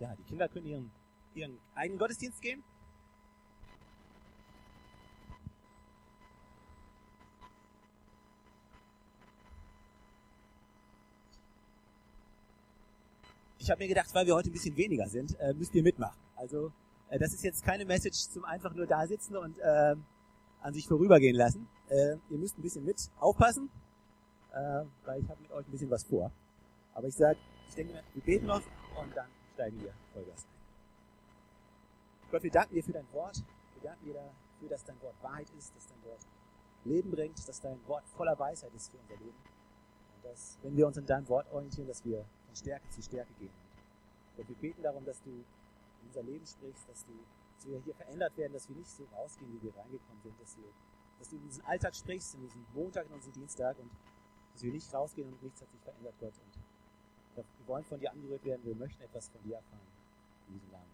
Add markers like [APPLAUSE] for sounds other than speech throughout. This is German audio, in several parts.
ja, die Kinder können ihren, ihren eigenen Gottesdienst gehen. Ich habe mir gedacht, weil wir heute ein bisschen weniger sind, äh, müsst ihr mitmachen. Also äh, das ist jetzt keine Message zum einfach nur da sitzen und äh, an sich vorübergehen lassen. Äh, ihr müsst ein bisschen mit aufpassen, äh, weil ich habe mit euch ein bisschen was vor. Aber ich sage, ich denke, wir beten noch und dann steigen wir Vollgas ein. Gott, wir danken dir für dein Wort. Wir danken dir dafür, dass dein Wort Wahrheit ist, dass dein Wort Leben bringt, dass dein Wort voller Weisheit ist für unser Leben. Und dass, wenn wir uns an deinem Wort orientieren, dass wir von Stärke zu Stärke gehen. Und wir beten darum, dass du in unser Leben sprichst, dass, du, dass wir hier verändert werden, dass wir nicht so rausgehen, wie wir reingekommen sind, dass, wir, dass du in diesen Alltag sprichst, in diesen Montag, in unseren Dienstag und dass wir nicht rausgehen und nichts hat sich verändert, Gott. Und wir wollen von dir angerührt werden, wir möchten etwas von dir erfahren. In diesem Namen.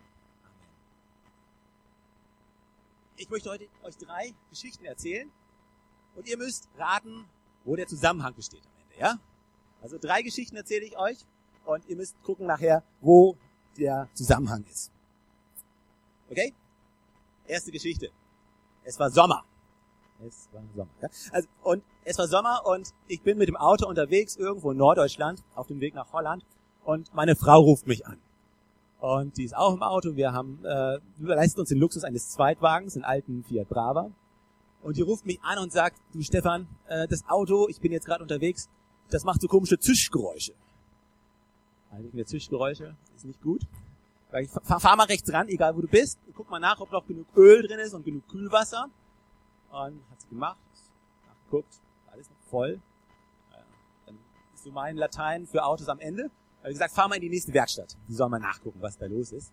Amen. Ich möchte heute euch drei Geschichten erzählen und ihr müsst raten, wo der Zusammenhang besteht am Ende, ja? Also drei Geschichten erzähle ich euch und ihr müsst gucken nachher, wo der Zusammenhang ist. Okay? Erste Geschichte. Es war Sommer. Es war Sommer. Ja? Also, und es war Sommer und ich bin mit dem Auto unterwegs irgendwo in Norddeutschland auf dem Weg nach Holland und meine Frau ruft mich an. Und die ist auch im Auto. Wir haben, äh, wir leisten uns den Luxus eines Zweitwagens, einen alten Fiat Brava. Und die ruft mich an und sagt, du Stefan, äh, das Auto, ich bin jetzt gerade unterwegs, das macht so komische Zischgeräusche. Also mir Zischgeräusche ist nicht gut. Ich fahr, fahr mal rechts ran, egal wo du bist. Guck mal nach, ob noch genug Öl drin ist und genug Kühlwasser. Und hat sie gemacht, nachgeguckt, alles noch voll. Dann ist so mein Latein für Autos am Ende. Hat gesagt, fahr mal in die nächste Werkstatt. Die soll mal nachgucken, was da los ist.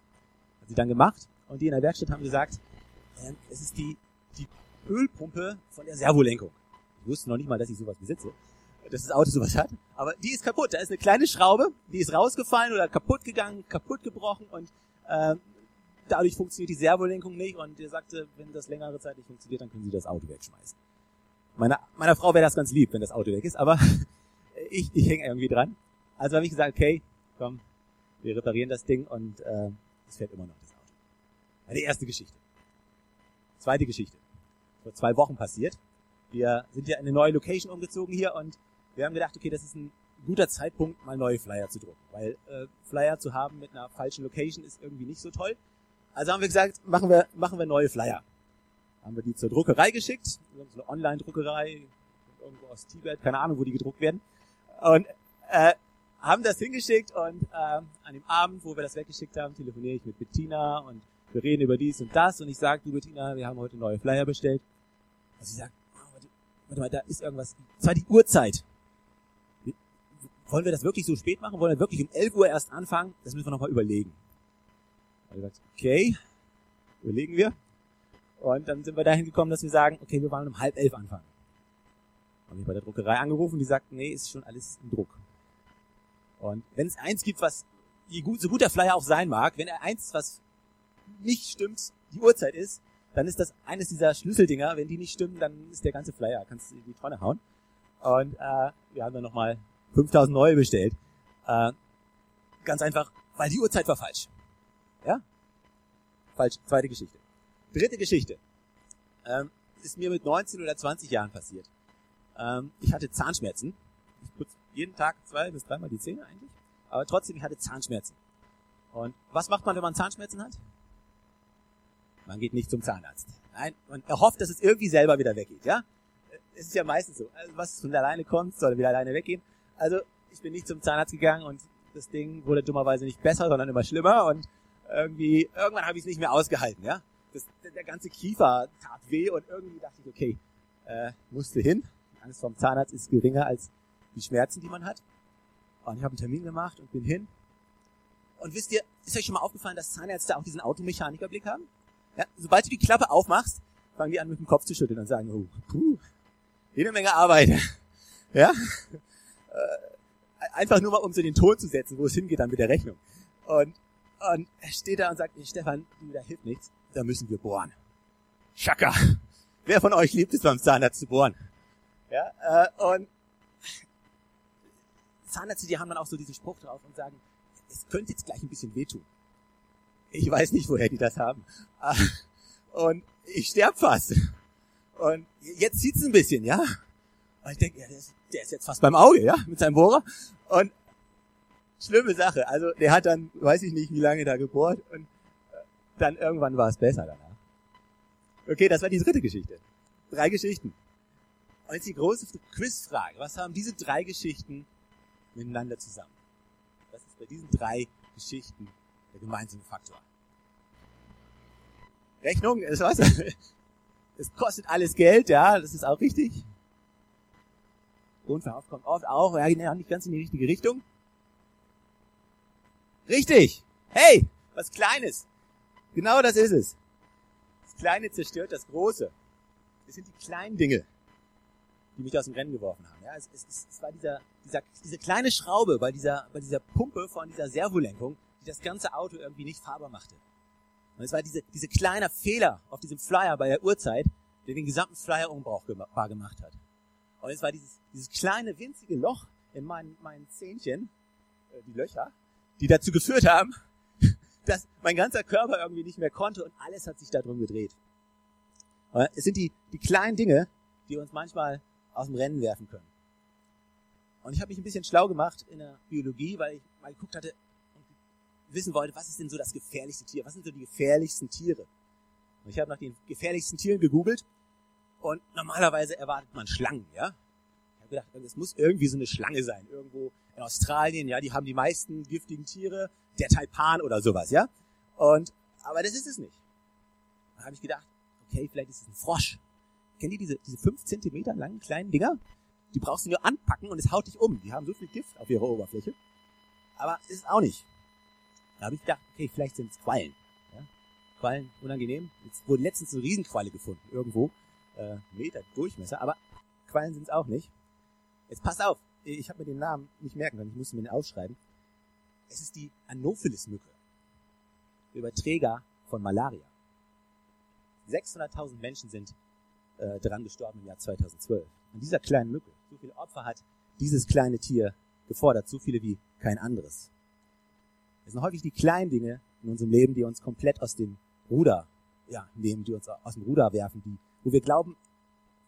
Hat sie dann gemacht. Und die in der Werkstatt haben gesagt, äh, es ist die, die Ölpumpe von der Servolenkung. Ich wusste noch nicht mal, dass ich sowas besitze, dass das Auto sowas hat. Aber die ist kaputt. Da ist eine kleine Schraube, die ist rausgefallen oder kaputt gegangen, kaputt gebrochen und äh, dadurch funktioniert die Servolenkung nicht und er sagte, wenn das längere Zeit nicht funktioniert, dann können Sie das Auto wegschmeißen. Meiner, meiner Frau wäre das ganz lieb, wenn das Auto weg ist, aber [LAUGHS] ich, ich hänge irgendwie dran. Also habe ich gesagt, okay, komm, wir reparieren das Ding und äh, es fährt immer noch das Auto. Eine erste Geschichte. Zweite Geschichte. Vor zwei Wochen passiert. Wir sind ja in eine neue Location umgezogen hier und wir haben gedacht, okay, das ist ein guter Zeitpunkt, mal neue Flyer zu drucken. Weil äh, Flyer zu haben mit einer falschen Location ist irgendwie nicht so toll. Also haben wir gesagt, machen wir, machen wir neue Flyer. Haben wir die zur Druckerei geschickt, so eine Online-Druckerei, irgendwo aus Tibet, keine Ahnung, wo die gedruckt werden. Und äh, haben das hingeschickt und äh, an dem Abend, wo wir das weggeschickt haben, telefoniere ich mit Bettina und wir reden über dies und das und ich sage, du Bettina, wir haben heute neue Flyer bestellt. Und sie sagt, oh, warte, warte mal, da ist irgendwas. Das war die Uhrzeit. Wollen wir das wirklich so spät machen? Wollen wir wirklich um 11 Uhr erst anfangen? Das müssen wir nochmal überlegen. Ich gesagt, okay, überlegen wir. Und dann sind wir dahin gekommen, dass wir sagen, okay, wir wollen um halb elf anfangen. Haben wir bei der Druckerei angerufen, die sagt, nee, ist schon alles im Druck. Und wenn es eins gibt, was gut, so gut der Flyer auch sein mag, wenn er eins, was nicht stimmt, die Uhrzeit ist, dann ist das eines dieser Schlüsseldinger. Wenn die nicht stimmen, dann ist der ganze Flyer, kannst du in die Tonne hauen. Und äh, wir haben dann nochmal 5000 neue bestellt. Äh, ganz einfach, weil die Uhrzeit war falsch. Falsch. Zweite Geschichte. Dritte Geschichte. Ähm, ist mir mit 19 oder 20 Jahren passiert. Ähm, ich hatte Zahnschmerzen. Ich putze jeden Tag zwei bis dreimal die Zähne eigentlich. Aber trotzdem, ich hatte Zahnschmerzen. Und was macht man, wenn man Zahnschmerzen hat? Man geht nicht zum Zahnarzt. Nein, man erhofft, dass es irgendwie selber wieder weggeht, ja? Es ist ja meistens so. Also was von alleine kommt, soll wieder alleine weggehen. Also, ich bin nicht zum Zahnarzt gegangen und das Ding wurde dummerweise nicht besser, sondern immer schlimmer und irgendwie, irgendwann habe ich es nicht mehr ausgehalten, ja? Das, der ganze Kiefer tat weh und irgendwie dachte ich, okay, äh, musste hin. Die Angst vom Zahnarzt ist geringer als die Schmerzen, die man hat. Und ich habe einen Termin gemacht und bin hin. Und wisst ihr, ist euch schon mal aufgefallen, dass Zahnärzte auch diesen Automechanikerblick haben? Ja, sobald du die Klappe aufmachst, fangen die an mit dem Kopf zu schütteln und sagen, oh, puh, jede Menge Arbeit. [LAUGHS] Ja? Äh, einfach nur mal, um so den Ton zu setzen, wo es hingeht dann mit der Rechnung. Und, und er steht da und sagt, nee, Stefan, du, da hilft nichts, da müssen wir bohren. Schaka. Wer von euch liebt es beim Zahnarzt zu bohren? Ja, äh, und Zahnärzte, die haben dann auch so diesen Spruch drauf und sagen, es könnte jetzt gleich ein bisschen wehtun. Ich weiß nicht, woher die das haben. Und ich sterb fast. Und jetzt zieht's ein bisschen, ja. Und ich denke, ja, der ist, der ist jetzt fast beim Auge, ja, mit seinem Bohrer. Und schlimme Sache. Also der hat dann, weiß ich nicht, wie lange da gebohrt und dann irgendwann war es besser danach. Okay, das war die dritte Geschichte. Drei Geschichten. Und jetzt die große Quizfrage. Was haben diese drei Geschichten miteinander zusammen? Was ist bei diesen drei Geschichten der gemeinsame Faktor? Rechnung, es was? [LAUGHS] Es kostet alles Geld, ja, das ist auch richtig. Grundverkauf kommt oft auch, ja, nicht ganz in die richtige Richtung. Richtig! Hey, was Kleines. Genau das ist es. Das Kleine zerstört das Große. Es sind die kleinen Dinge, die mich aus dem Rennen geworfen haben. Ja, es, es, es war dieser, dieser, diese kleine Schraube bei dieser, bei dieser Pumpe von dieser Servolenkung, die das ganze Auto irgendwie nicht fahrbar machte. Und es war diese, diese kleine Fehler auf diesem Flyer bei der Uhrzeit, der den gesamten Flyer unbrauchbar gemacht hat. Und es war dieses, dieses kleine, winzige Loch in meinen, meinen Zähnchen, äh, die Löcher, die dazu geführt haben, [LAUGHS] dass mein ganzer Körper irgendwie nicht mehr konnte und alles hat sich darum gedreht. Es sind die, die kleinen Dinge, die uns manchmal aus dem Rennen werfen können. Und ich habe mich ein bisschen schlau gemacht in der Biologie, weil ich mal geguckt hatte und wissen wollte, was ist denn so das gefährlichste Tier? Was sind so die gefährlichsten Tiere? Und ich habe nach den gefährlichsten Tieren gegoogelt und normalerweise erwartet man Schlangen, ja? Ich habe gedacht, es muss irgendwie so eine Schlange sein, irgendwo in Australien, ja, die haben die meisten giftigen Tiere, der Taipan oder sowas, ja? Und aber das ist es nicht. Da habe ich gedacht, okay, vielleicht ist es ein Frosch. Kennt ihr diese, diese fünf Zentimeter langen kleinen Dinger? Die brauchst du nur anpacken und es haut dich um. Die haben so viel Gift auf ihrer Oberfläche. Aber ist es auch nicht. Da habe ich gedacht, okay, vielleicht sind es Quallen. Ja? Quallen, unangenehm. Jetzt wurde letztens eine Riesenqualle gefunden, irgendwo. Äh, Meter Durchmesser, aber Quallen sind es auch nicht. Jetzt pass auf, ich habe mir den Namen nicht merken können, ich musste mir den aufschreiben. Es ist die Anopheles-Mücke. Überträger von Malaria. 600.000 Menschen sind äh, daran gestorben im Jahr 2012. An dieser kleinen Mücke, so viele Opfer hat dieses kleine Tier gefordert, so viele wie kein anderes. Es sind häufig die kleinen Dinge in unserem Leben, die uns komplett aus dem Ruder ja, nehmen, die uns aus dem Ruder werfen, die, wo wir glauben,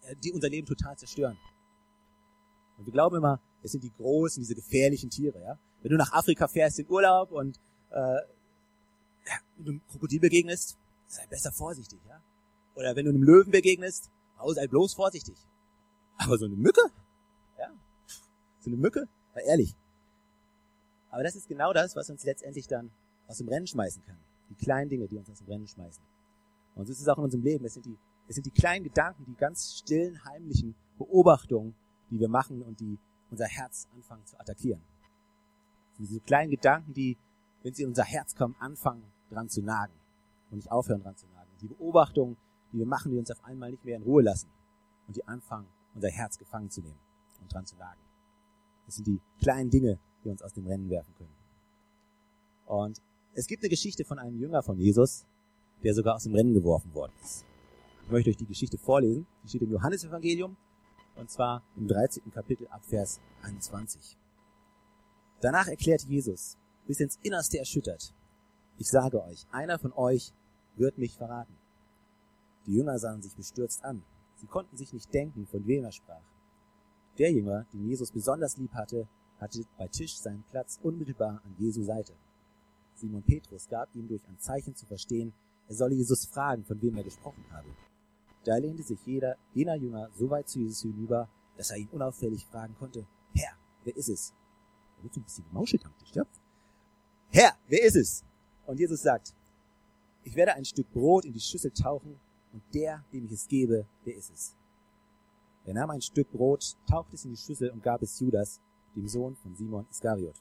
äh, die unser Leben total zerstören. Und wir glauben immer, es sind die großen, diese gefährlichen Tiere. Ja? Wenn du nach Afrika fährst in Urlaub und äh, einem Krokodil begegnest, sei besser vorsichtig. Ja? Oder wenn du einem Löwen begegnest, oh, sei bloß vorsichtig. Aber so eine Mücke? Ja? So eine Mücke? Na, ehrlich. Aber das ist genau das, was uns letztendlich dann aus dem Rennen schmeißen kann. Die kleinen Dinge, die uns aus dem Rennen schmeißen. Und so ist es auch in unserem Leben. Es sind die, es sind die kleinen Gedanken, die ganz stillen, heimlichen Beobachtungen, die wir machen und die unser Herz anfangen zu attackieren. Diese kleinen Gedanken, die, wenn sie in unser Herz kommen, anfangen dran zu nagen und nicht aufhören dran zu nagen. Die Beobachtungen, die wir machen, die uns auf einmal nicht mehr in Ruhe lassen und die anfangen, unser Herz gefangen zu nehmen und dran zu nagen. Das sind die kleinen Dinge, die uns aus dem Rennen werfen können. Und es gibt eine Geschichte von einem Jünger von Jesus, der sogar aus dem Rennen geworfen worden ist. Ich möchte euch die Geschichte vorlesen. Die steht im Johannesevangelium und zwar im 13. Kapitel ab Vers 21. Danach erklärt Jesus, bis ins Innerste erschüttert, ich sage euch, einer von euch wird mich verraten. Die Jünger sahen sich bestürzt an. Sie konnten sich nicht denken, von wem er sprach. Der Jünger, den Jesus besonders lieb hatte, hatte bei Tisch seinen Platz unmittelbar an Jesu Seite. Simon Petrus gab ihm durch ein Zeichen zu verstehen, er solle Jesus fragen, von wem er gesprochen habe. Da lehnte sich jeder, jener Jünger so weit zu Jesus hinüber, dass er ihn unauffällig fragen konnte, Herr, wer ist es? Da wird so ein bisschen gemauschelt am Tisch, ja? Herr, wer ist es? Und Jesus sagt, ich werde ein Stück Brot in die Schüssel tauchen und der, dem ich es gebe, der ist es. Er nahm ein Stück Brot, tauchte es in die Schüssel und gab es Judas, dem Sohn von Simon Iskariot.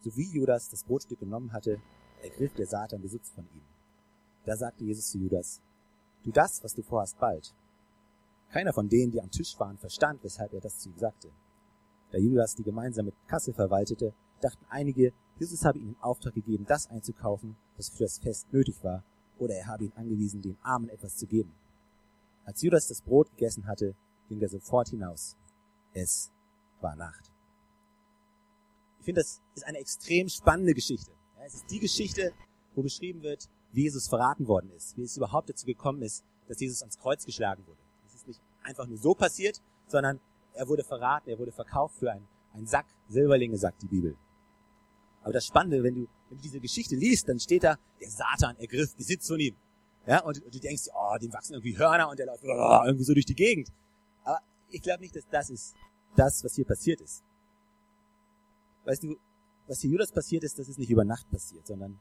So wie Judas das Brotstück genommen hatte, ergriff der Satan Besitz von ihm. Da sagte Jesus zu Judas, Tu das, was du vorhast, bald. Keiner von denen, die am Tisch waren, verstand, weshalb er das zu ihm sagte. Da Judas die gemeinsame Kasse verwaltete, dachten einige, Jesus habe ihnen Auftrag gegeben, das einzukaufen, was für das Fest nötig war, oder er habe ihn angewiesen, den Armen etwas zu geben. Als Judas das Brot gegessen hatte, ging er sofort hinaus. Es war Nacht. Ich finde, das ist eine extrem spannende Geschichte. es ist die Geschichte, wo beschrieben wird, wie Jesus verraten worden ist, wie es überhaupt dazu gekommen ist, dass Jesus ans Kreuz geschlagen wurde. Es ist nicht einfach nur so passiert, sondern er wurde verraten, er wurde verkauft für einen, einen Sack Silberlinge, sagt die Bibel. Aber das Spannende, wenn du, wenn du diese Geschichte liest, dann steht da, der Satan ergriff Besitz von ihm. Ja, und, und du denkst, oh, dem wachsen irgendwie Hörner und der läuft oh, [LAUGHS] irgendwie so durch die Gegend. Aber ich glaube nicht, dass das ist das, was hier passiert ist. Weißt du, was hier Judas passiert ist, das ist nicht über Nacht passiert, sondern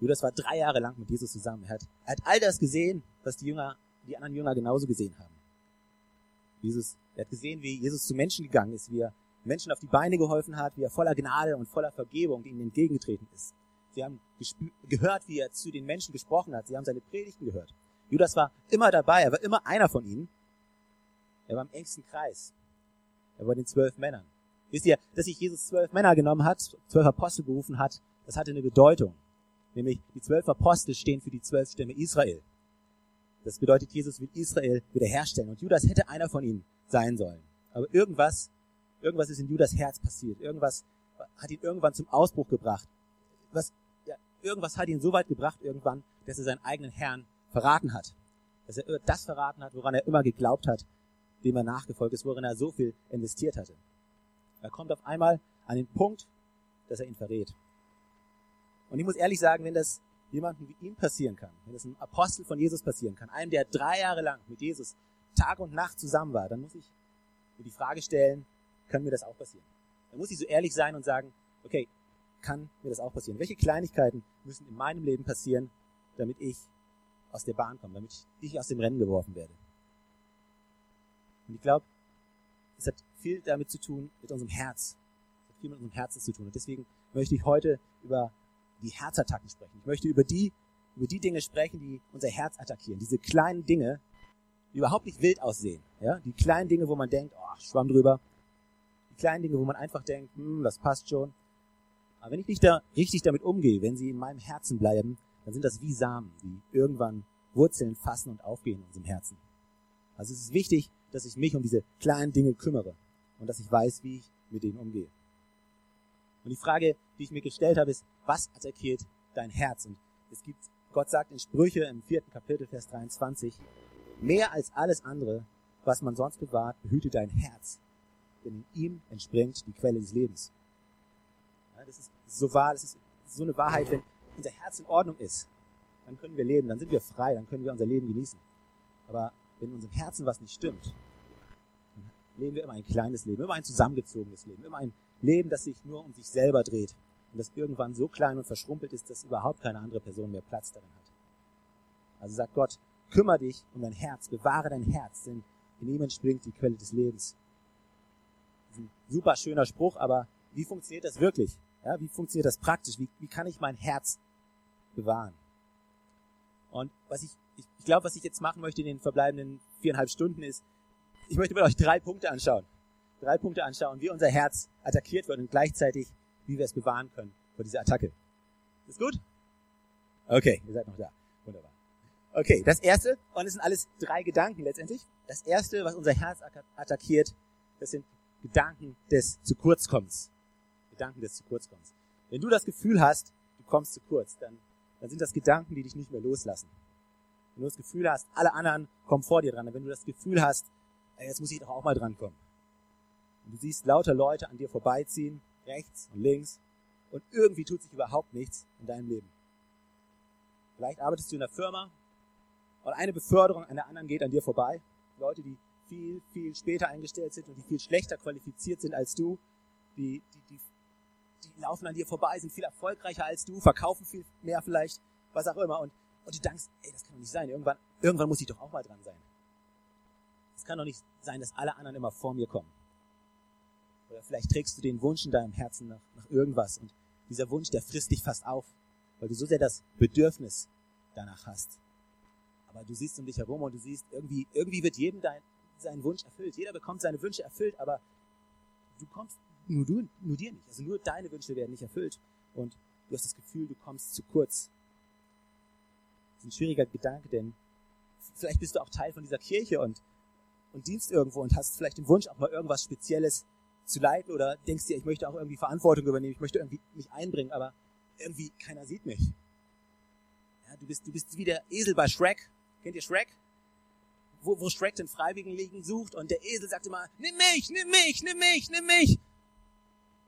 Judas war drei Jahre lang mit Jesus zusammen. Er hat, er hat all das gesehen, was die Jünger, die anderen Jünger genauso gesehen haben. Jesus, er hat gesehen, wie Jesus zu Menschen gegangen ist, wie er Menschen auf die Beine geholfen hat, wie er voller Gnade und voller Vergebung ihnen entgegengetreten ist. Sie haben gehört, wie er zu den Menschen gesprochen hat. Sie haben seine Predigten gehört. Judas war immer dabei. Er war immer einer von ihnen. Er war im engsten Kreis. Er war den zwölf Männern. Wisst ihr, dass sich Jesus zwölf Männer genommen hat, zwölf Apostel berufen hat, das hatte eine Bedeutung. Nämlich, die zwölf Apostel stehen für die zwölf Stämme Israel. Das bedeutet, Jesus will Israel wiederherstellen. Und Judas hätte einer von ihnen sein sollen. Aber irgendwas, irgendwas ist in Judas Herz passiert. Irgendwas hat ihn irgendwann zum Ausbruch gebracht. Was irgendwas hat ihn so weit gebracht irgendwann, dass er seinen eigenen Herrn verraten hat. Dass er das verraten hat, woran er immer geglaubt hat, dem er nachgefolgt ist, worin er so viel investiert hatte. Er kommt auf einmal an den Punkt, dass er ihn verrät. Und ich muss ehrlich sagen, wenn das jemandem wie ihm passieren kann, wenn das einem Apostel von Jesus passieren kann, einem, der drei Jahre lang mit Jesus Tag und Nacht zusammen war, dann muss ich mir die Frage stellen, kann mir das auch passieren? Dann muss ich so ehrlich sein und sagen, okay, kann mir das auch passieren? Welche Kleinigkeiten müssen in meinem Leben passieren, damit ich aus der Bahn komme, damit ich aus dem Rennen geworfen werde? Und ich glaube, es hat viel damit zu tun, mit unserem Herz. Es hat viel mit unserem Herzen zu tun. Und deswegen möchte ich heute über die Herzattacken sprechen. Ich möchte über die, über die Dinge sprechen, die unser Herz attackieren. Diese kleinen Dinge, die überhaupt nicht wild aussehen. Ja? Die kleinen Dinge, wo man denkt, oh, schwamm drüber. Die kleinen Dinge, wo man einfach denkt, hm, das passt schon. Aber wenn ich nicht da richtig damit umgehe, wenn sie in meinem Herzen bleiben, dann sind das wie Samen, die irgendwann Wurzeln fassen und aufgehen in unserem Herzen. Also es ist wichtig, dass ich mich um diese kleinen Dinge kümmere und dass ich weiß, wie ich mit denen umgehe. Und die Frage, die ich mir gestellt habe, ist, was attackiert dein Herz? Und es gibt, Gott sagt in Sprüche im vierten Kapitel, Vers 23, mehr als alles andere, was man sonst bewahrt, behüte dein Herz, denn in ihm entspringt die Quelle des Lebens. Das ist so wahr, das ist so eine Wahrheit, wenn unser Herz in Ordnung ist, dann können wir leben, dann sind wir frei, dann können wir unser Leben genießen. Aber wenn in unserem Herzen was nicht stimmt, dann leben wir immer ein kleines Leben, immer ein zusammengezogenes Leben, immer ein Leben, das sich nur um sich selber dreht und das irgendwann so klein und verschrumpelt ist, dass überhaupt keine andere Person mehr Platz darin hat. Also sagt Gott, kümmere dich um dein Herz, bewahre dein Herz, denn in ihm entspringt die Quelle des Lebens. Ein super schöner Spruch, aber wie funktioniert das wirklich? Ja, wie funktioniert das praktisch? Wie, wie kann ich mein Herz bewahren? Und was ich, ich, ich glaube, was ich jetzt machen möchte in den verbleibenden viereinhalb Stunden ist, ich möchte mit euch drei Punkte anschauen. Drei Punkte anschauen, wie unser Herz attackiert wird und gleichzeitig, wie wir es bewahren können vor dieser Attacke. Ist gut? Okay, ihr seid noch da. Wunderbar. Okay, das erste, und es sind alles drei Gedanken letztendlich. Das erste, was unser Herz attackiert, das sind Gedanken des Zukurzkommens. Gedanken des zu kurz. Wenn du das Gefühl hast, du kommst zu kurz, dann, dann sind das Gedanken, die dich nicht mehr loslassen. Wenn du das Gefühl hast, alle anderen kommen vor dir dran, wenn du das Gefühl hast, jetzt muss ich doch auch mal dran kommen. Und du siehst lauter Leute an dir vorbeiziehen, rechts und links, und irgendwie tut sich überhaupt nichts in deinem Leben. Vielleicht arbeitest du in der Firma und eine Beförderung an der anderen geht an dir vorbei. Leute, die viel, viel später eingestellt sind und die viel schlechter qualifiziert sind als du, die, die, die die laufen an dir vorbei, sind viel erfolgreicher als du, verkaufen viel mehr vielleicht, was auch immer. Und, und du denkst, ey, das kann doch nicht sein. Irgendwann, irgendwann muss ich doch auch mal dran sein. Es kann doch nicht sein, dass alle anderen immer vor mir kommen. Oder vielleicht trägst du den Wunsch in deinem Herzen nach, nach irgendwas und dieser Wunsch, der frisst dich fast auf, weil du so sehr das Bedürfnis danach hast. Aber du siehst um dich herum und du siehst, irgendwie, irgendwie wird jedem dein, sein Wunsch erfüllt. Jeder bekommt seine Wünsche erfüllt, aber du kommst nur du, nur dir nicht. Also nur deine Wünsche werden nicht erfüllt. Und du hast das Gefühl, du kommst zu kurz. Das ist ein schwieriger Gedanke, denn vielleicht bist du auch Teil von dieser Kirche und, und dienst irgendwo und hast vielleicht den Wunsch, auch mal irgendwas Spezielles zu leiten oder denkst dir, ich möchte auch irgendwie Verantwortung übernehmen, ich möchte irgendwie mich einbringen, aber irgendwie keiner sieht mich. du bist, du bist wie der Esel bei Shrek. Kennt ihr Shrek? Wo, wo Shrek den Freiwilligen sucht und der Esel sagt immer, nimm mich, nimm mich, nimm mich, nimm mich.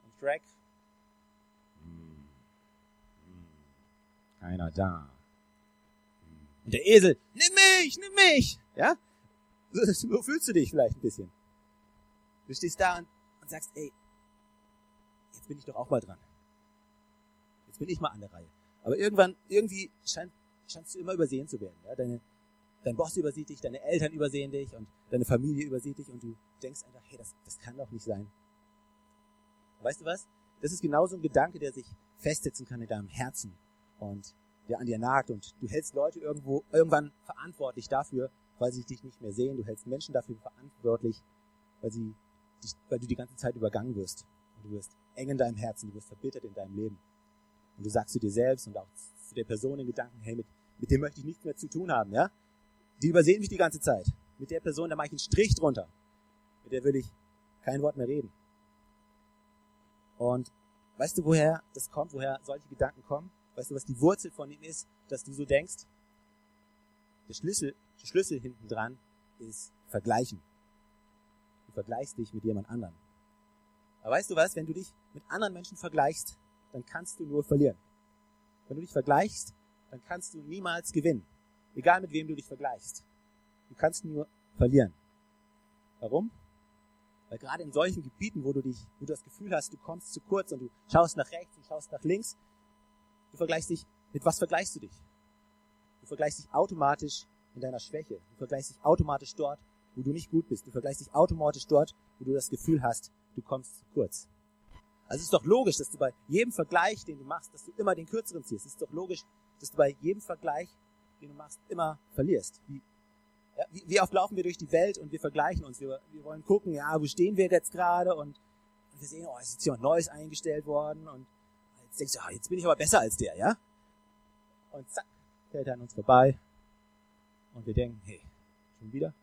Und Shrek, hm, hm, keiner da. Und der Esel, nimm mich, nimm mich. Ja? [LAUGHS] So fühlst du dich vielleicht ein bisschen. Du stehst da und, und sagst, ey, jetzt bin ich doch auch mal dran. Jetzt bin ich mal an der Reihe. Aber irgendwann, irgendwie scheint, scheinst du immer übersehen zu werden. Ja? Deine, dein Boss übersieht dich, deine Eltern übersehen dich und deine Familie übersieht dich und du denkst einfach, hey, das, das kann doch nicht sein. Weißt du was? Das ist genauso ein Gedanke, der sich festsetzen kann in deinem Herzen und der an dir nagt und du hältst Leute irgendwo, irgendwann verantwortlich dafür, weil sie dich nicht mehr sehen. Du hältst Menschen dafür verantwortlich, weil sie dich, weil du die ganze Zeit übergangen wirst. Und du wirst eng in deinem Herzen, du wirst verbittert in deinem Leben. Und du sagst zu dir selbst und auch zu der Person in Gedanken, hey, mit, mit dem möchte ich nichts mehr zu tun haben, ja? Die übersehen mich die ganze Zeit. Mit der Person, da mache ich einen Strich drunter. Mit der will ich kein Wort mehr reden. Und weißt du, woher das kommt, woher solche Gedanken kommen? Weißt du, was die Wurzel von ihm ist, dass du so denkst? Der Schlüssel, der Schlüssel hinten dran ist Vergleichen. Vergleichst dich mit jemand anderem. Aber weißt du was, wenn du dich mit anderen Menschen vergleichst, dann kannst du nur verlieren. Wenn du dich vergleichst, dann kannst du niemals gewinnen. Egal mit wem du dich vergleichst. Du kannst nur verlieren. Warum? Weil gerade in solchen Gebieten, wo du dich, wo du das Gefühl hast, du kommst zu kurz und du schaust nach rechts und schaust nach links, du vergleichst dich, mit was vergleichst du dich? Du vergleichst dich automatisch in deiner Schwäche. Du vergleichst dich automatisch dort, wo du nicht gut bist. Du vergleichst dich automatisch dort, wo du das Gefühl hast, du kommst zu kurz. Also es ist doch logisch, dass du bei jedem Vergleich, den du machst, dass du immer den kürzeren ziehst. Es ist doch logisch, dass du bei jedem Vergleich, den du machst, immer verlierst. Wie, ja, wie, wie oft laufen wir durch die Welt und wir vergleichen uns. Wir, wir wollen gucken, ja, wo stehen wir jetzt gerade und, und wir sehen, oh, es ist jetzt jemand Neues eingestellt worden und jetzt denkst du, ah, jetzt bin ich aber besser als der, ja? Und zack, fällt er an uns vorbei und wir denken, hey, schon wieder?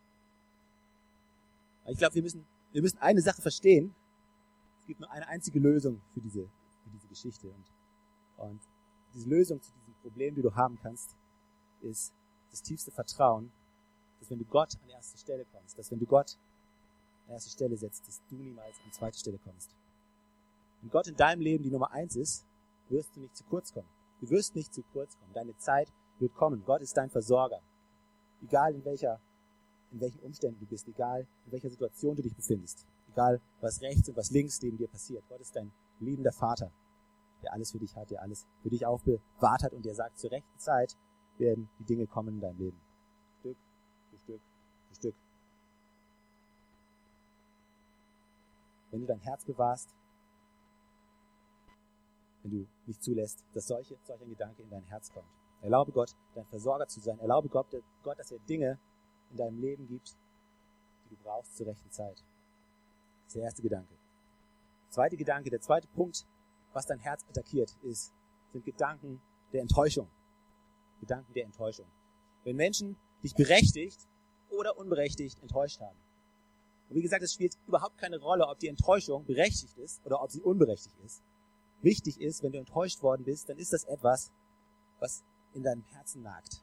Ich glaube, wir müssen, wir müssen eine Sache verstehen, es gibt nur eine einzige Lösung für diese, für diese Geschichte. Und, und diese Lösung zu diesem Problem, die du haben kannst, ist das tiefste Vertrauen, dass wenn du Gott an erste Stelle kommst, dass wenn du Gott an erste Stelle setzt, dass du niemals an zweite Stelle kommst. Wenn Gott in deinem Leben die Nummer eins ist, wirst du nicht zu kurz kommen. Du wirst nicht zu kurz kommen. Deine Zeit wird kommen. Gott ist dein Versorger. Egal in welcher, in welchen Umständen du bist, egal in welcher Situation du dich befindest. Egal, was rechts und was links neben dir passiert. Gott ist dein liebender Vater, der alles für dich hat, der alles für dich aufbewahrt hat und der sagt, zur rechten Zeit werden die Dinge kommen in deinem Leben. Stück für Stück für Stück. Wenn du dein Herz bewahrst, wenn du nicht zulässt, dass solche, solch ein Gedanke in dein Herz kommt. Erlaube Gott, dein Versorger zu sein. Erlaube Gott, Gott, dass er Dinge in deinem Leben gibt, die du brauchst zur rechten Zeit. Das ist der erste Gedanke. Zweite Gedanke, der zweite Punkt, was dein Herz attackiert, ist, sind Gedanken der Enttäuschung. Gedanken der Enttäuschung. Wenn Menschen dich berechtigt oder unberechtigt enttäuscht haben. Und wie gesagt, es spielt überhaupt keine Rolle, ob die Enttäuschung berechtigt ist oder ob sie unberechtigt ist. Wichtig ist, wenn du enttäuscht worden bist, dann ist das etwas, was in deinem Herzen nagt.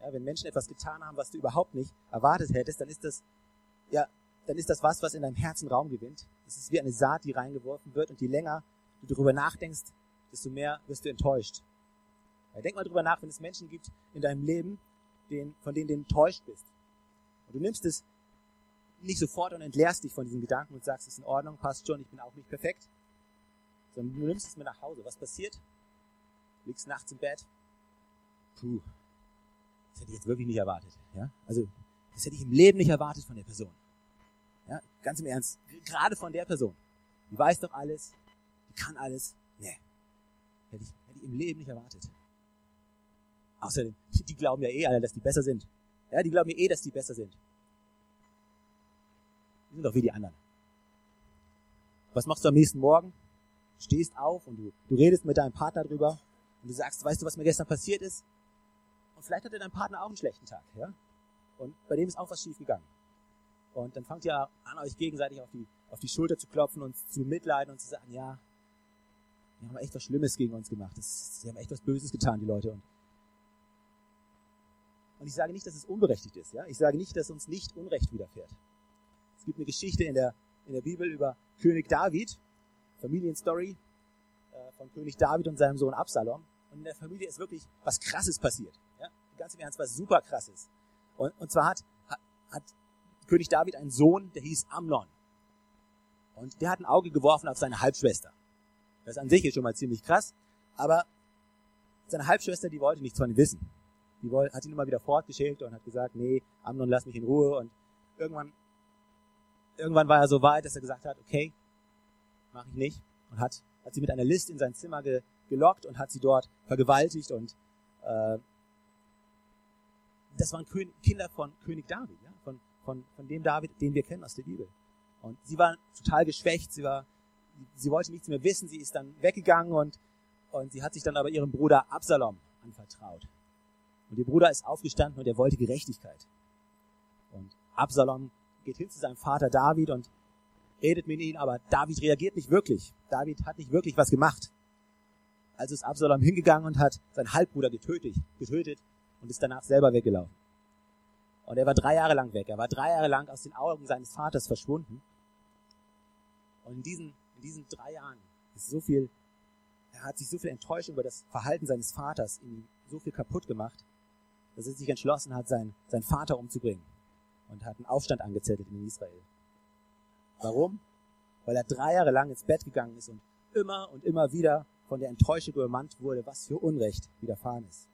Ja, wenn Menschen etwas getan haben, was du überhaupt nicht erwartet hättest, dann ist das ja dann ist das was, was in deinem Herzen Raum gewinnt. Das ist wie eine Saat, die reingeworfen wird und je länger du darüber nachdenkst, desto mehr wirst du enttäuscht. Ja, denk mal drüber nach, wenn es Menschen gibt in deinem Leben, den, von denen du enttäuscht bist. Und du nimmst es nicht sofort und entleerst dich von diesen Gedanken und sagst, es ist in Ordnung, passt schon, ich bin auch nicht perfekt. Sondern du nimmst es mit nach Hause. Was passiert? Du liegst nachts im Bett. Puh, das hätte ich jetzt wirklich nicht erwartet. Ja? Also, das hätte ich im Leben nicht erwartet von der Person. Ja, ganz im Ernst. Gerade von der Person. Die weiß doch alles. Die kann alles. Nee. Hätte ich, hätte ich im Leben nicht erwartet. Außerdem, die glauben ja eh alle, dass die besser sind. Ja, die glauben ja eh, dass die besser sind. Die sind doch wie die anderen. Was machst du am nächsten Morgen? Du stehst auf und du, du redest mit deinem Partner drüber und du sagst, weißt du, was mir gestern passiert ist? Und vielleicht hatte dein Partner auch einen schlechten Tag, ja? Und bei dem ist auch was schief gegangen. Und dann fangt ihr an, euch gegenseitig auf die, auf die Schulter zu klopfen und zu mitleiden und zu sagen, ja, die haben echt was Schlimmes gegen uns gemacht. Das, sie haben echt was Böses getan, die Leute. Und Und ich sage nicht, dass es unberechtigt ist. Ja? Ich sage nicht, dass uns nicht Unrecht widerfährt. Es gibt eine Geschichte in der, in der Bibel über König David, Familienstory äh, von König David und seinem Sohn Absalom. Und in der Familie ist wirklich was Krasses passiert. Ganz im Ernst, was super Krasses. Und, und zwar hat, hat, hat König David einen Sohn, der hieß Amnon. Und der hat ein Auge geworfen auf seine Halbschwester. Das an sich ist schon mal ziemlich krass, aber seine Halbschwester, die wollte nichts von ihm wissen. Die wollte, hat ihn immer wieder fortgeschickt und hat gesagt, nee, Amnon, lass mich in Ruhe. Und irgendwann, irgendwann war er so weit, dass er gesagt hat, okay, mache ich nicht. Und hat, hat sie mit einer List in sein Zimmer ge, gelockt und hat sie dort vergewaltigt und äh, das waren Kinder von König David, ja? von, von, von dem David, den wir kennen aus der Bibel. Und sie war total geschwächt, sie war, sie wollte nichts mehr wissen, sie ist dann weggegangen und, und sie hat sich dann aber ihrem Bruder Absalom anvertraut. Und ihr Bruder ist aufgestanden und er wollte Gerechtigkeit. Und Absalom geht hin zu seinem Vater David und redet mit ihm, aber David reagiert nicht wirklich. David hat nicht wirklich was gemacht. Also ist Absalom hingegangen und hat seinen Halbbruder getötet, getötet und ist danach selber weggelaufen. Und er war drei Jahre lang weg. Er war drei Jahre lang aus den Augen seines Vaters verschwunden. Und in diesen, in diesen drei Jahren ist so viel, er hat sich so viel Enttäuschung über das Verhalten seines Vaters in ihm so viel kaputt gemacht, dass er sich entschlossen hat, seinen, seinen Vater umzubringen. Und hat einen Aufstand angezettelt in Israel. Warum? Weil er drei Jahre lang ins Bett gegangen ist und immer und immer wieder von der Enttäuschung übermannt wurde, was für Unrecht widerfahren ist.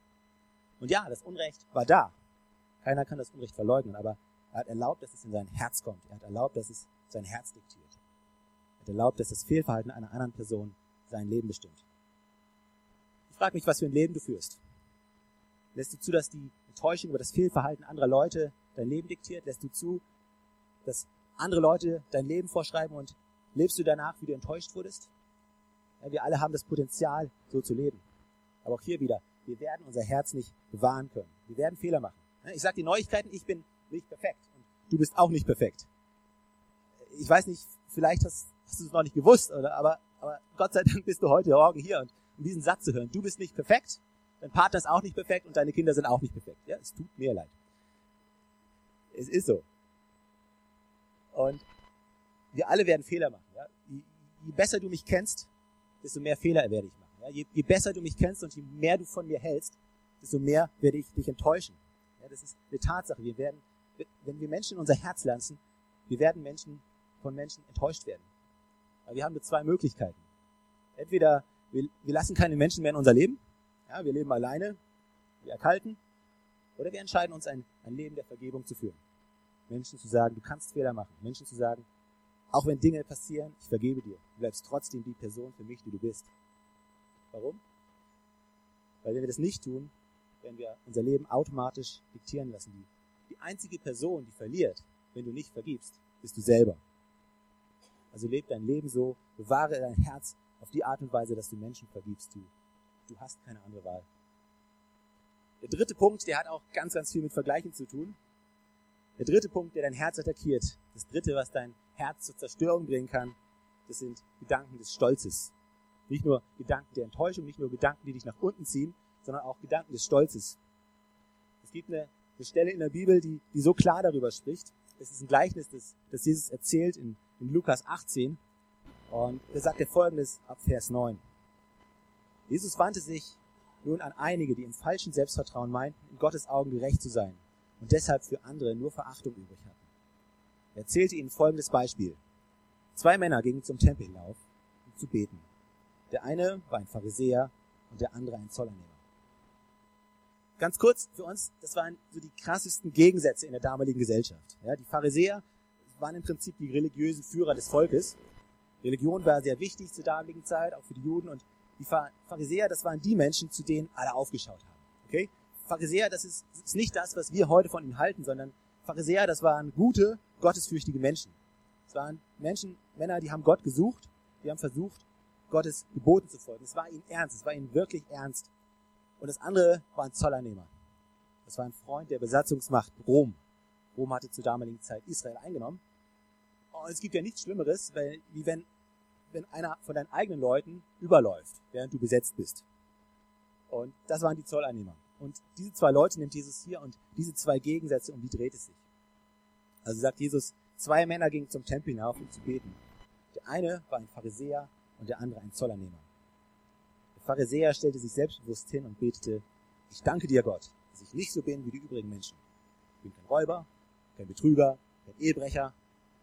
Und ja, das Unrecht war da. Keiner kann das Unrecht verleugnen, aber er hat erlaubt, dass es in sein Herz kommt. Er hat erlaubt, dass es sein Herz diktiert. Er hat erlaubt, dass das Fehlverhalten einer anderen Person sein Leben bestimmt. Ich frage mich, was für ein Leben du führst. Lässt du zu, dass die Enttäuschung über das Fehlverhalten anderer Leute dein Leben diktiert? Lässt du zu, dass andere Leute dein Leben vorschreiben und lebst du danach, wie du enttäuscht wurdest? Ja, wir alle haben das Potenzial, so zu leben. Aber auch hier wieder, wir werden unser Herz nicht bewahren können. Wir werden Fehler machen. Ich sage die Neuigkeiten, ich bin nicht perfekt und du bist auch nicht perfekt. Ich weiß nicht, vielleicht hast, hast du es noch nicht gewusst, oder, aber, aber Gott sei Dank bist du heute Morgen hier und um diesen Satz zu hören. Du bist nicht perfekt, dein Partner ist auch nicht perfekt und deine Kinder sind auch nicht perfekt. Ja, es tut mir leid. Es ist so. Und wir alle werden Fehler machen. Ja? Je, je besser du mich kennst, desto mehr Fehler werde ich machen. Ja? Je, je besser du mich kennst und je mehr du von mir hältst, desto mehr werde ich dich enttäuschen. Ja, das ist eine Tatsache. Wir werden, wenn wir Menschen in unser Herz lassen, wir werden Menschen von Menschen enttäuscht werden. Aber wir haben nur zwei Möglichkeiten. Entweder wir, wir lassen keine Menschen mehr in unser Leben, ja, wir leben alleine, wir erkalten, oder wir entscheiden uns ein, ein Leben der Vergebung zu führen. Menschen zu sagen, du kannst Fehler machen. Menschen zu sagen, auch wenn Dinge passieren, ich vergebe dir. Du bleibst trotzdem die Person für mich, die du bist. Warum? Weil wenn wir das nicht tun, werden wir unser Leben automatisch diktieren lassen. Die, einzige Person, die verliert, wenn du nicht vergibst, bist du selber. Also lebe dein Leben so, bewahre dein Herz auf die Art und Weise, dass du Menschen vergibst. Du, du hast keine andere Wahl. Der dritte Punkt, der hat auch ganz, ganz viel mit Vergleichen zu tun. Der dritte Punkt, der dein Herz attackiert, das dritte, was dein Herz zur Zerstörung bringen kann, das sind Gedanken des Stolzes. Nicht nur Gedanken der Enttäuschung, nicht nur Gedanken, die dich nach unten ziehen, sondern auch Gedanken des Stolzes. Es gibt eine, eine Stelle in der Bibel, die, die so klar darüber spricht. Es ist ein Gleichnis, das, das Jesus erzählt in, in Lukas 18. Und da sagt er folgendes ab Vers 9. Jesus wandte sich nun an einige, die im falschen Selbstvertrauen meinten, in Gottes Augen gerecht zu sein und deshalb für andere nur Verachtung übrig hatten. Er erzählte ihnen folgendes Beispiel. Zwei Männer gingen zum Tempel hinauf, um zu beten. Der eine war ein Pharisäer und der andere ein Zollernehmer. Ganz kurz für uns, das waren so die krassesten Gegensätze in der damaligen Gesellschaft. Ja, die Pharisäer waren im Prinzip die religiösen Führer des Volkes. Religion war sehr wichtig zur damaligen Zeit, auch für die Juden. Und die Pharisäer, das waren die Menschen, zu denen alle aufgeschaut haben. Okay? Pharisäer, das ist, ist nicht das, was wir heute von ihnen halten, sondern Pharisäer, das waren gute, gottesfürchtige Menschen. Es waren Menschen, Männer, die haben Gott gesucht, die haben versucht, Gottes Geboten zu folgen. Es war ihnen ernst, es war ihnen wirklich ernst. Und das andere war ein Zollernehmer. Das war ein Freund der Besatzungsmacht Rom. Rom hatte zur damaligen Zeit Israel eingenommen. Und es gibt ja nichts Schlimmeres, weil, wie wenn, wenn einer von deinen eigenen Leuten überläuft, während du besetzt bist. Und das waren die Zolleinnehmer. Und diese zwei Leute nimmt Jesus hier und diese zwei Gegensätze, um die dreht es sich. Also sagt Jesus, zwei Männer gingen zum Tempel hinauf, um zu beten. Der eine war ein Pharisäer und der andere ein Zollernehmer. Der Pharisäer stellte sich selbstbewusst hin und betete, ich danke dir Gott, dass ich nicht so bin wie die übrigen Menschen. Ich bin kein Räuber, kein Betrüger, kein Ehebrecher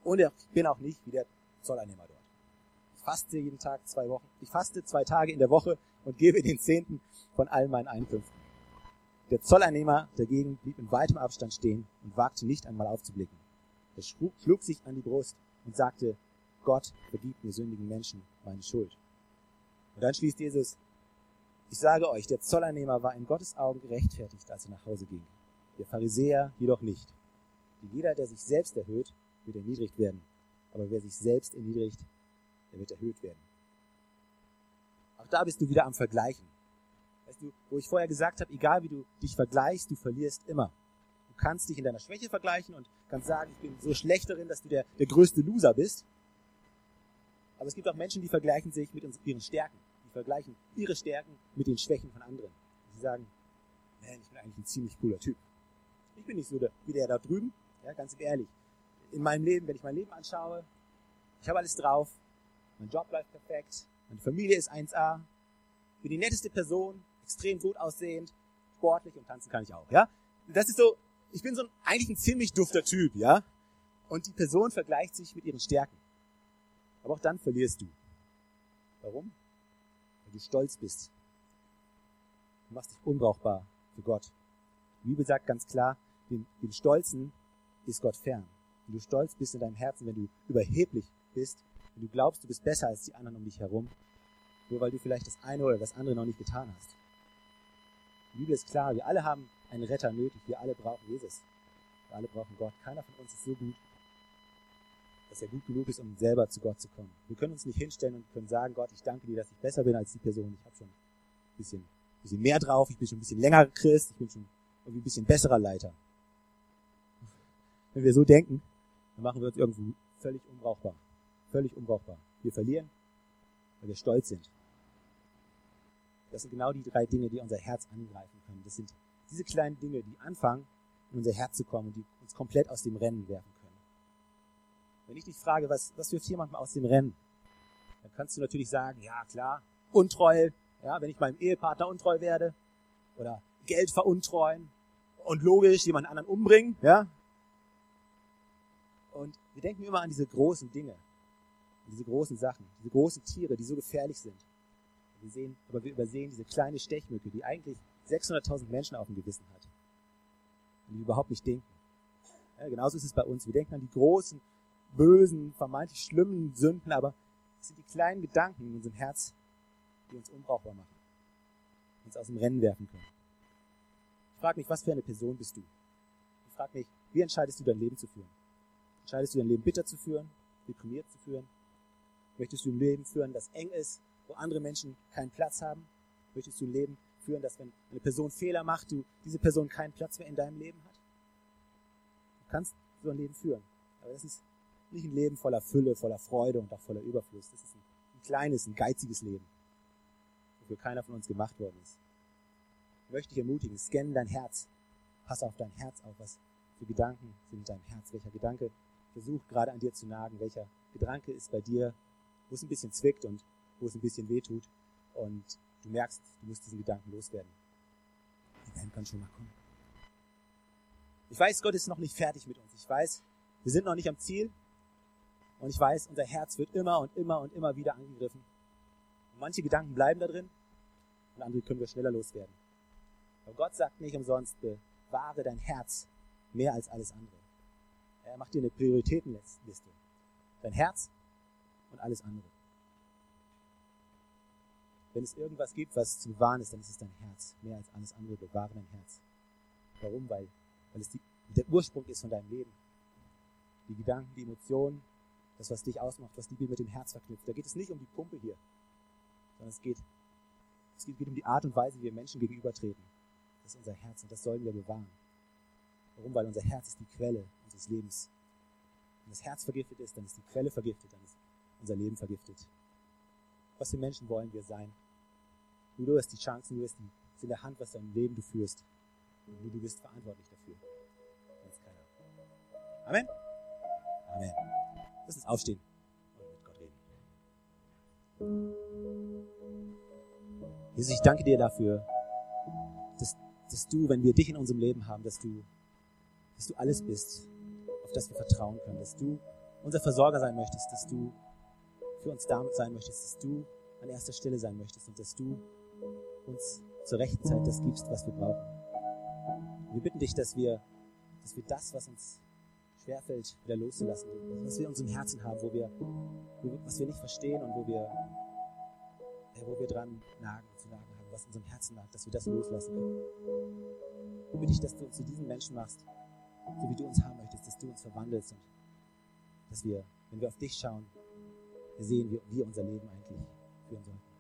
und ich bin auch nicht wie der Zolleinnehmer dort. Ich faste jeden Tag zwei Wochen, ich faste zwei Tage in der Woche und gebe den Zehnten von all meinen Einkünften. Der Zolleinnehmer dagegen blieb in weitem Abstand stehen und wagte nicht einmal aufzublicken. Er schlug sich an die Brust und sagte, Gott vergib mir sündigen Menschen meine Schuld. Und dann schließt Jesus, ich sage euch, der Zolleinnehmer war in Gottes Augen gerechtfertigt, als er nach Hause ging. Der Pharisäer jedoch nicht. Denn jeder, der sich selbst erhöht, wird erniedrigt werden. Aber wer sich selbst erniedrigt, der wird erhöht werden. Auch da bist du wieder am Vergleichen. Weißt du, wo ich vorher gesagt habe, egal wie du dich vergleichst, du verlierst immer. Du kannst dich in deiner Schwäche vergleichen und kannst sagen, ich bin so schlecht darin, dass du der, der größte Loser bist. Aber es gibt auch Menschen, die vergleichen sich mit ihren Stärken. Die vergleichen ihre Stärken mit den Schwächen von anderen. Sie sagen, man, ich bin eigentlich ein ziemlich cooler Typ. Ich bin nicht so der, wie der da drüben. Ja, ganz ehrlich. In meinem Leben, wenn ich mein Leben anschaue, ich habe alles drauf. Mein Job läuft perfekt. Meine Familie ist 1A. Ich bin die netteste Person extrem gut aussehend, sportlich und tanzen kann ich auch, ja? Das ist so, ich bin so ein, eigentlich ein ziemlich dufter Typ, ja? Und die Person vergleicht sich mit ihren Stärken. Aber auch dann verlierst du. Warum? Weil du stolz bist. Du machst dich unbrauchbar für Gott. Die Bibel sagt ganz klar, dem, dem Stolzen ist Gott fern. Wenn du stolz bist in deinem Herzen, wenn du überheblich bist, wenn du glaubst, du bist besser als die anderen um dich herum, nur weil du vielleicht das eine oder das andere noch nicht getan hast. Die Bibel ist klar, wir alle haben einen Retter nötig. Wir alle brauchen Jesus. Wir alle brauchen Gott. Keiner von uns ist so gut, dass er gut genug ist, um selber zu Gott zu kommen. Wir können uns nicht hinstellen und können sagen, Gott, ich danke dir, dass ich besser bin als die Person. Ich habe schon ein bisschen, ein bisschen mehr drauf, ich bin schon ein bisschen länger Christ, ich bin schon irgendwie ein bisschen besserer Leiter. Wenn wir so denken, dann machen wir uns irgendwo völlig unbrauchbar. Völlig unbrauchbar. Wir verlieren, weil wir stolz sind. Das sind genau die drei Dinge, die unser Herz angreifen können. Das sind diese kleinen Dinge, die anfangen, in unser Herz zu kommen und die uns komplett aus dem Rennen werfen. Wenn ich dich frage, was, was wirft jemand mal aus dem Rennen? Dann kannst du natürlich sagen, ja klar, Untreue, ja, wenn ich meinem Ehepartner untreu werde, oder Geld veruntreuen und logisch jemand anderen umbringen, ja. Und wir denken immer an diese großen Dinge, diese großen Sachen, diese großen Tiere, die so gefährlich sind. Wir sehen, aber wir übersehen diese kleine Stechmücke, die eigentlich 600.000 Menschen auf dem Gewissen hat. Und die überhaupt nicht denken. Ja, genauso ist es bei uns. Wir denken an die großen, bösen, vermeintlich schlimmen Sünden, aber es sind die kleinen Gedanken in unserem Herz, die uns unbrauchbar machen. Uns aus dem Rennen werfen können. Ich frage mich, was für eine Person bist du? Ich frage mich, wie entscheidest du dein Leben zu führen? Entscheidest du dein Leben bitter zu führen, deprimiert zu führen? Möchtest du ein Leben führen, das eng ist, wo andere Menschen keinen Platz haben? Möchtest du ein Leben führen, dass wenn eine Person Fehler macht, du diese Person keinen Platz mehr in deinem Leben hat? Du kannst so ein Leben führen. Aber das ist nicht ein Leben voller Fülle, voller Freude und auch voller Überfluss. Das ist ein, ein kleines, ein geiziges Leben, wofür keiner von uns gemacht worden ist. Ich möchte dich ermutigen, scanne dein Herz. Pass auf dein Herz auf, was für Gedanken sind in deinem Herz. Welcher Gedanke versucht gerade an dir zu nagen? Welcher Gedanke ist bei dir, wo es ein bisschen zwickt und wo es ein bisschen weh tut und du merkst, du musst diesen Gedanken loswerden. Die Band kann schon mal kommen. Ich weiß, Gott ist noch nicht fertig mit uns. Ich weiß, wir sind noch nicht am Ziel. Und ich weiß, unser Herz wird immer und immer und immer wieder angegriffen. Und manche Gedanken bleiben da drin und andere können wir schneller loswerden. Aber Gott sagt nicht umsonst, bewahre dein Herz mehr als alles andere. Er macht dir eine Prioritätenliste. Dein Herz und alles andere. Wenn es irgendwas gibt, was zu bewahren ist, dann ist es dein Herz. Mehr als alles andere, bewahre dein Herz. Warum? Weil, weil es die, der Ursprung ist von deinem Leben. Die Gedanken, die Emotionen, das, was dich ausmacht, was die Bibel mit dem Herz verknüpft. Da geht es nicht um die Pumpe hier, sondern es geht, es geht um die Art und Weise, wie wir Menschen gegenübertreten. Das ist unser Herz und das sollen wir bewahren. Warum? Weil unser Herz ist die Quelle unseres Lebens. Wenn das Herz vergiftet ist, dann ist die Quelle vergiftet, dann ist unser Leben vergiftet. Was für Menschen wollen wir sein? Nur du hast die Chancen, du hast die in der Hand, was dein Leben du führst. Und du, bist verantwortlich dafür. Sonst keiner. Amen. Amen. Lass uns aufstehen und mit Gott reden. Jesus, ich danke dir dafür, dass, dass du, wenn wir dich in unserem Leben haben, dass du, dass du alles bist, auf das wir vertrauen können, dass du unser Versorger sein möchtest, dass du für uns damit sein möchtest, dass du an erster Stelle sein möchtest und dass du uns zur rechten Zeit das gibst, was wir brauchen. Wir bitten dich, dass wir, dass wir das, was uns schwerfällt, wieder loszulassen, was wir in unserem Herzen haben, wo wir, was wir nicht verstehen und wo wir, ja, wo wir dran nagen zu nagen haben, was in unserem Herzen lag, dass wir das loslassen können. Ich bitte dich, dass du uns zu diesen Menschen machst, so wie du uns haben möchtest, dass du uns verwandelst und dass wir, wenn wir auf dich schauen, sehen, wie wir unser Leben eigentlich führen sollen.